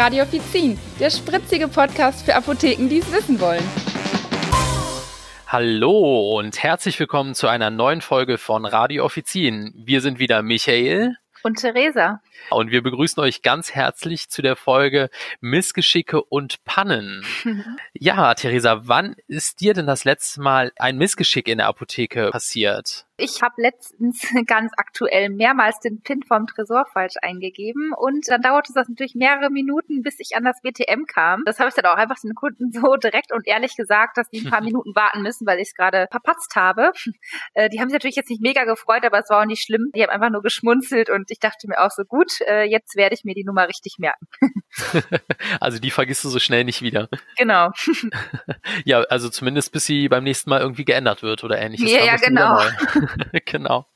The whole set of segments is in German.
Radio Offizin, der spritzige Podcast für Apotheken, die es wissen wollen. Hallo und herzlich willkommen zu einer neuen Folge von Radio Offizin. Wir sind wieder Michael und Theresa. Und wir begrüßen euch ganz herzlich zu der Folge Missgeschicke und Pannen. ja, Theresa, wann ist dir denn das letzte Mal ein Missgeschick in der Apotheke passiert? Ich habe letztens ganz aktuell mehrmals den PIN vom Tresor falsch eingegeben und dann dauerte das natürlich mehrere Minuten, bis ich an das BTM kam. Das habe ich dann auch einfach den Kunden so direkt und ehrlich gesagt, dass die ein paar Minuten warten müssen, weil ich es gerade verpatzt habe. Äh, die haben sich natürlich jetzt nicht mega gefreut, aber es war auch nicht schlimm. Die haben einfach nur geschmunzelt und ich dachte mir auch so, gut, äh, jetzt werde ich mir die Nummer richtig merken. also die vergisst du so schnell nicht wieder. Genau. ja, also zumindest bis sie beim nächsten Mal irgendwie geändert wird oder ähnliches. Ja, ja, genau. genau.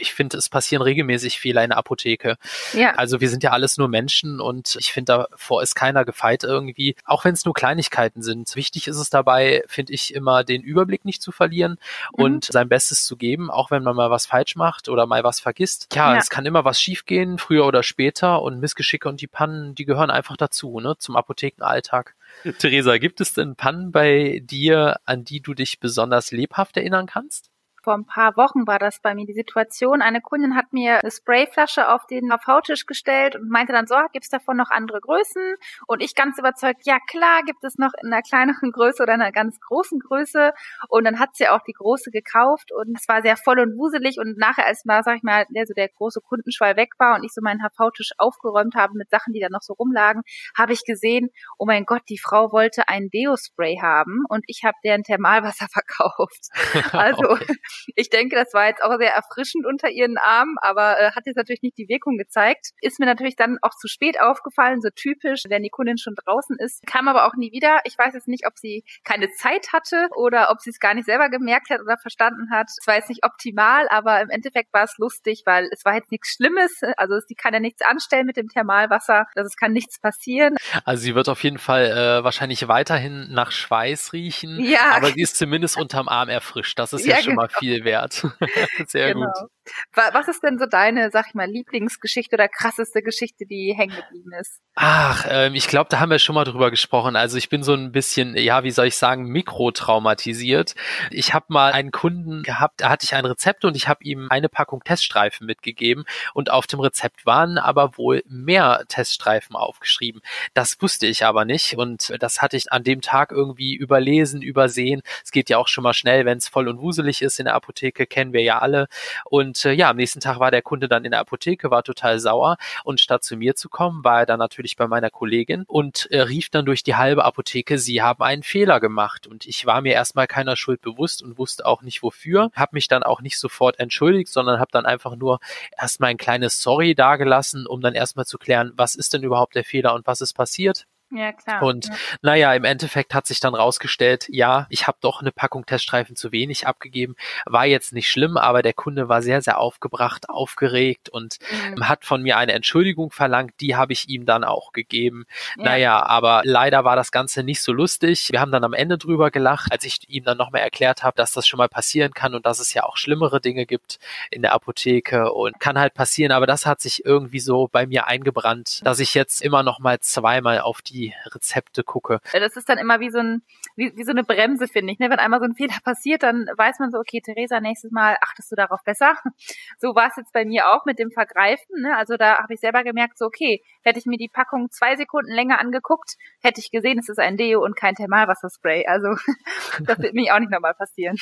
Ich finde, es passieren regelmäßig Fehler in der Apotheke. Ja. Also wir sind ja alles nur Menschen und ich finde, davor ist keiner gefeit irgendwie, auch wenn es nur Kleinigkeiten sind. Wichtig ist es dabei, finde ich, immer den Überblick nicht zu verlieren mhm. und sein Bestes zu geben, auch wenn man mal was falsch macht oder mal was vergisst. Ja, ja. es kann immer was schiefgehen, früher oder später und Missgeschicke und die Pannen, die gehören einfach dazu, ne, zum Apothekenalltag. Theresa, gibt es denn Pannen bei dir, an die du dich besonders lebhaft erinnern kannst? Vor ein paar Wochen war das bei mir die Situation. Eine Kundin hat mir eine Sprayflasche auf den AV-Tisch gestellt und meinte dann so, ah, gibt's davon noch andere Größen? Und ich ganz überzeugt, ja klar, gibt es noch in einer kleineren Größe oder einer ganz großen Größe. Und dann hat sie auch die große gekauft und es war sehr voll und wuselig. Und nachher, als mal, sag ich mal, der, so der große Kundenschwall weg war und ich so meinen HV-Tisch aufgeräumt habe mit Sachen, die da noch so rumlagen, habe ich gesehen, oh mein Gott, die Frau wollte einen Deo-Spray haben und ich habe deren Thermalwasser verkauft. Also okay ich denke, das war jetzt auch sehr erfrischend unter ihren Armen, aber äh, hat jetzt natürlich nicht die Wirkung gezeigt. Ist mir natürlich dann auch zu spät aufgefallen, so typisch, wenn die Kundin schon draußen ist. Kam aber auch nie wieder. Ich weiß jetzt nicht, ob sie keine Zeit hatte oder ob sie es gar nicht selber gemerkt hat oder verstanden hat. Es war jetzt nicht optimal, aber im Endeffekt war es lustig, weil es war jetzt nichts Schlimmes. Also sie kann ja nichts anstellen mit dem Thermalwasser. Also es kann nichts passieren. Also sie wird auf jeden Fall äh, wahrscheinlich weiterhin nach Schweiß riechen. Ja. Aber sie ist zumindest unterm Arm erfrischt. Das ist ja, ja schon genau. mal viel wert. Sehr genau. gut. Was ist denn so deine, sag ich mal, Lieblingsgeschichte oder krasseste Geschichte, die hängen geblieben ist? Ach, ähm, ich glaube, da haben wir schon mal drüber gesprochen. Also ich bin so ein bisschen, ja, wie soll ich sagen, mikrotraumatisiert. Ich habe mal einen Kunden gehabt, da hatte ich ein Rezept und ich habe ihm eine Packung Teststreifen mitgegeben und auf dem Rezept waren aber wohl mehr Teststreifen aufgeschrieben. Das wusste ich aber nicht und das hatte ich an dem Tag irgendwie überlesen, übersehen. Es geht ja auch schon mal schnell, wenn es voll und wuselig ist in der Apotheke, kennen wir ja alle. Und äh, ja, am nächsten Tag war der Kunde dann in der Apotheke, war total sauer und statt zu mir zu kommen, war er dann natürlich bei meiner Kollegin und äh, rief dann durch die halbe Apotheke, sie haben einen Fehler gemacht. Und ich war mir erstmal keiner Schuld bewusst und wusste auch nicht wofür, habe mich dann auch nicht sofort entschuldigt, sondern habe dann einfach nur erstmal ein kleines Sorry dagelassen, um dann erstmal zu klären, was ist denn überhaupt der Fehler und was ist passiert. Ja, klar. Und ja. naja, im Endeffekt hat sich dann rausgestellt, ja, ich habe doch eine Packung Teststreifen zu wenig abgegeben. War jetzt nicht schlimm, aber der Kunde war sehr, sehr aufgebracht, aufgeregt und mhm. hat von mir eine Entschuldigung verlangt. Die habe ich ihm dann auch gegeben. Ja. Naja, aber leider war das Ganze nicht so lustig. Wir haben dann am Ende drüber gelacht, als ich ihm dann nochmal erklärt habe, dass das schon mal passieren kann und dass es ja auch schlimmere Dinge gibt in der Apotheke und kann halt passieren. Aber das hat sich irgendwie so bei mir eingebrannt, dass ich jetzt immer noch mal zweimal auf die die Rezepte gucke. Das ist dann immer wie so, ein, wie, wie so eine Bremse, finde ich. Ne? Wenn einmal so ein Fehler passiert, dann weiß man so, okay, Theresa, nächstes Mal achtest du darauf besser. So war es jetzt bei mir auch mit dem Vergreifen. Ne? Also da habe ich selber gemerkt, so okay, hätte ich mir die Packung zwei Sekunden länger angeguckt, hätte ich gesehen, es ist ein Deo und kein Thermalwasserspray. Also das wird mir auch nicht nochmal passieren.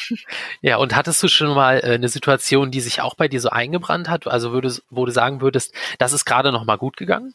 Ja, und hattest du schon mal äh, eine Situation, die sich auch bei dir so eingebrannt hat? Also würdest, wo du sagen würdest, das ist gerade nochmal gut gegangen?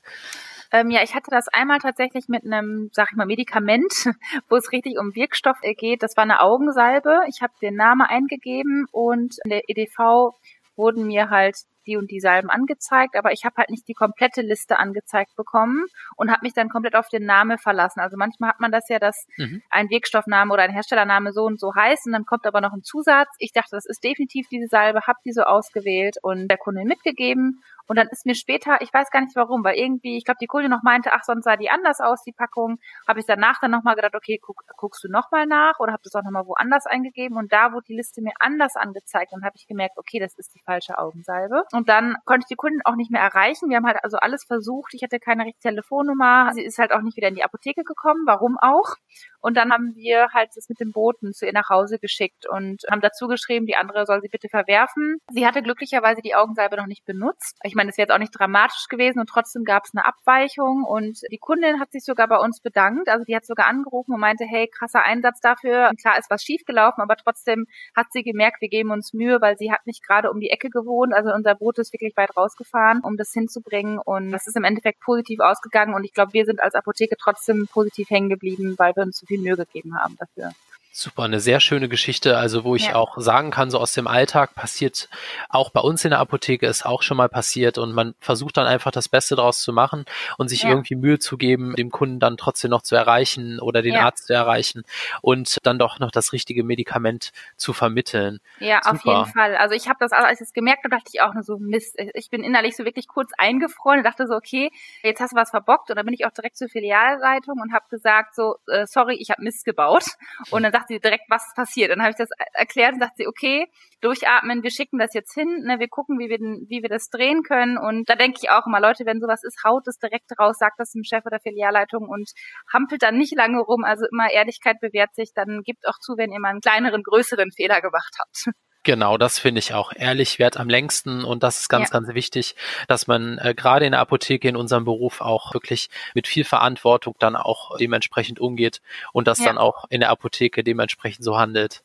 Ähm, ja, ich hatte das einmal tatsächlich mit einem, sag ich mal, Medikament, wo es richtig um Wirkstoff geht. Das war eine Augensalbe. Ich habe den Namen eingegeben und in der EDV wurden mir halt die und die Salben angezeigt, aber ich habe halt nicht die komplette Liste angezeigt bekommen und habe mich dann komplett auf den Namen verlassen. Also manchmal hat man das ja, dass mhm. ein Wirkstoffname oder ein Herstellername so und so heißt und dann kommt aber noch ein Zusatz. Ich dachte, das ist definitiv diese Salbe, habe die so ausgewählt und der Kunde mitgegeben und dann ist mir später, ich weiß gar nicht warum, weil irgendwie, ich glaube, die Kundin noch meinte, ach, sonst sah die anders aus, die Packung. Habe ich danach dann nochmal gedacht, okay, guck, guckst du nochmal nach oder habe das auch nochmal woanders eingegeben und da wurde die Liste mir anders angezeigt und habe ich gemerkt, okay, das ist die falsche Augensalbe. Und dann konnte ich die Kunden auch nicht mehr erreichen. Wir haben halt also alles versucht. Ich hatte keine richtige Telefonnummer. Sie ist halt auch nicht wieder in die Apotheke gekommen. Warum auch? Und dann haben wir halt das mit dem Boten zu ihr nach Hause geschickt und haben dazu geschrieben, die andere soll sie bitte verwerfen. Sie hatte glücklicherweise die Augensalbe noch nicht benutzt. Ich meine, es wäre jetzt auch nicht dramatisch gewesen und trotzdem gab es eine Abweichung und die Kundin hat sich sogar bei uns bedankt. Also die hat sogar angerufen und meinte, hey, krasser Einsatz dafür. Und klar ist was schiefgelaufen, aber trotzdem hat sie gemerkt, wir geben uns Mühe, weil sie hat nicht gerade um die Ecke gewohnt. Also unser Boot ist wirklich weit rausgefahren, um das hinzubringen. Und das ist im Endeffekt positiv ausgegangen. Und ich glaube, wir sind als Apotheke trotzdem positiv hängen geblieben, weil wir uns so viel Mühe gegeben haben dafür. Super, eine sehr schöne Geschichte, also wo ich ja. auch sagen kann, so aus dem Alltag passiert auch bei uns in der Apotheke ist auch schon mal passiert und man versucht dann einfach das Beste daraus zu machen und sich ja. irgendwie Mühe zu geben, dem Kunden dann trotzdem noch zu erreichen oder den ja. Arzt zu erreichen und dann doch noch das richtige Medikament zu vermitteln. Ja, Super. auf jeden Fall. Also ich habe das, als ich es gemerkt habe, dachte ich auch nur so, Mist, ich bin innerlich so wirklich kurz eingefroren und dachte so, okay, jetzt hast du was verbockt und dann bin ich auch direkt zur Filialleitung und habe gesagt so, äh, sorry, ich habe Mist gebaut und dann sagt sie direkt, was passiert. Dann habe ich das erklärt und sagt sie, okay, durchatmen, wir schicken das jetzt hin, ne, wir gucken, wie wir, den, wie wir das drehen können. Und da denke ich auch immer, Leute, wenn sowas ist, haut es direkt raus, sagt das dem Chef oder Filialleitung und hampelt dann nicht lange rum. Also immer Ehrlichkeit bewährt sich, dann gibt auch zu, wenn ihr mal einen kleineren, größeren Fehler gemacht habt. Genau, das finde ich auch. Ehrlich wert am längsten und das ist ganz, ja. ganz wichtig, dass man äh, gerade in der Apotheke in unserem Beruf auch wirklich mit viel Verantwortung dann auch dementsprechend umgeht und das ja. dann auch in der Apotheke dementsprechend so handelt.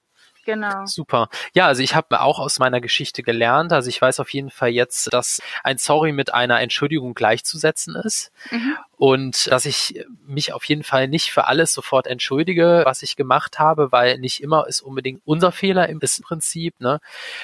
Genau. Super. Ja, also ich habe auch aus meiner Geschichte gelernt. Also ich weiß auf jeden Fall jetzt, dass ein Sorry mit einer Entschuldigung gleichzusetzen ist. Mhm. Und dass ich mich auf jeden Fall nicht für alles sofort entschuldige, was ich gemacht habe, weil nicht immer ist unbedingt unser Fehler im Prinzip. Ne?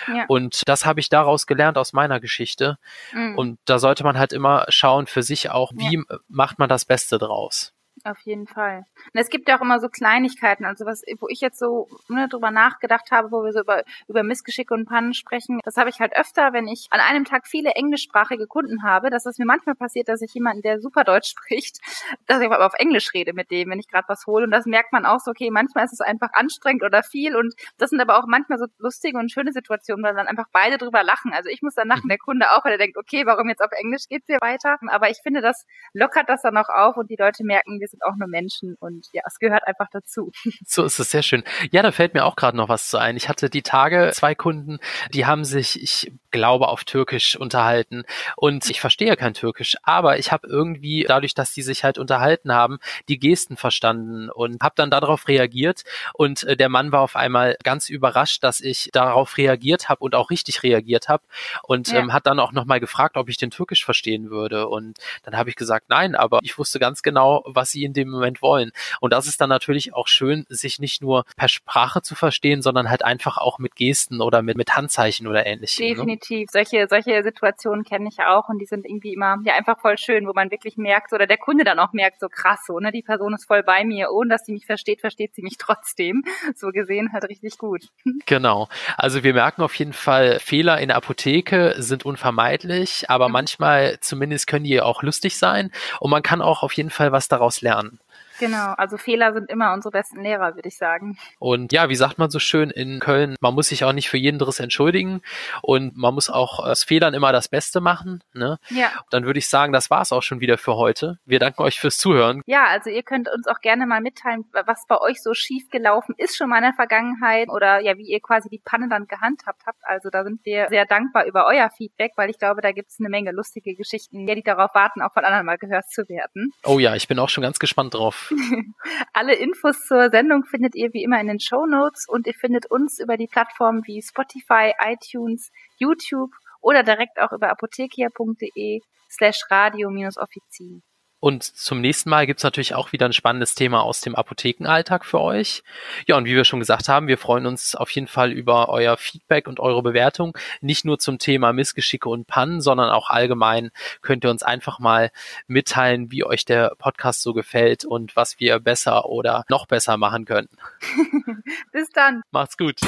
Ja. Und das habe ich daraus gelernt aus meiner Geschichte. Mhm. Und da sollte man halt immer schauen für sich auch, wie ja. macht man das Beste draus. Auf jeden Fall. Und es gibt ja auch immer so Kleinigkeiten, also was, wo ich jetzt so ne, drüber nachgedacht habe, wo wir so über, über Missgeschicke und Pannen sprechen. Das habe ich halt öfter, wenn ich an einem Tag viele englischsprachige Kunden habe, dass es mir manchmal passiert, dass ich jemanden, der super Deutsch spricht, dass ich aber auf Englisch rede mit dem, wenn ich gerade was hole. Und das merkt man auch so, okay, manchmal ist es einfach anstrengend oder viel. Und das sind aber auch manchmal so lustige und schöne Situationen, weil dann einfach beide drüber lachen. Also ich muss dann lachen, der Kunde auch, weil er denkt, okay, warum jetzt auf Englisch geht's hier weiter? Aber ich finde, das lockert das dann auch auf und die Leute merken, wir sind auch nur Menschen und ja, es gehört einfach dazu. So ist es sehr schön. Ja, da fällt mir auch gerade noch was zu ein. Ich hatte die Tage zwei Kunden, die haben sich, ich glaube, auf Türkisch unterhalten und ich verstehe kein Türkisch, aber ich habe irgendwie dadurch, dass die sich halt unterhalten haben, die Gesten verstanden und habe dann darauf reagiert und äh, der Mann war auf einmal ganz überrascht, dass ich darauf reagiert habe und auch richtig reagiert habe und ja. ähm, hat dann auch nochmal gefragt, ob ich den Türkisch verstehen würde und dann habe ich gesagt, nein, aber ich wusste ganz genau, was sie in dem Moment wollen. Und das ist dann natürlich auch schön, sich nicht nur per Sprache zu verstehen, sondern halt einfach auch mit Gesten oder mit, mit Handzeichen oder ähnlichem. Ne? Definitiv. Solche, solche Situationen kenne ich auch und die sind irgendwie immer ja einfach voll schön, wo man wirklich merkt, oder der Kunde dann auch merkt, so krass, so, ne, die Person ist voll bei mir, ohne dass sie mich versteht, versteht sie mich trotzdem. So gesehen halt richtig gut. Genau. Also wir merken auf jeden Fall, Fehler in der Apotheke sind unvermeidlich, aber mhm. manchmal zumindest können die auch lustig sein und man kann auch auf jeden Fall was daraus lernen. Genau, also Fehler sind immer unsere besten Lehrer, würde ich sagen. Und ja, wie sagt man so schön in Köln, man muss sich auch nicht für jeden Driss entschuldigen und man muss auch aus Fehlern immer das Beste machen. Ne? Ja. Dann würde ich sagen, das war es auch schon wieder für heute. Wir danken euch fürs Zuhören. Ja, also ihr könnt uns auch gerne mal mitteilen, was bei euch so schief gelaufen ist schon mal in der Vergangenheit oder ja, wie ihr quasi die Panne dann gehandhabt habt. Also da sind wir sehr dankbar über euer Feedback, weil ich glaube, da gibt es eine Menge lustige Geschichten, die darauf warten, auch von anderen mal gehört zu werden. Oh ja, ich bin auch schon ganz gespannt drauf. Alle Infos zur Sendung findet ihr wie immer in den Show Notes und ihr findet uns über die Plattformen wie Spotify, iTunes, YouTube oder direkt auch über apothekia.de slash radio-offizin. Und zum nächsten Mal gibt's natürlich auch wieder ein spannendes Thema aus dem Apothekenalltag für euch. Ja, und wie wir schon gesagt haben, wir freuen uns auf jeden Fall über euer Feedback und eure Bewertung. Nicht nur zum Thema Missgeschicke und Pannen, sondern auch allgemein könnt ihr uns einfach mal mitteilen, wie euch der Podcast so gefällt und was wir besser oder noch besser machen können. Bis dann. Macht's gut.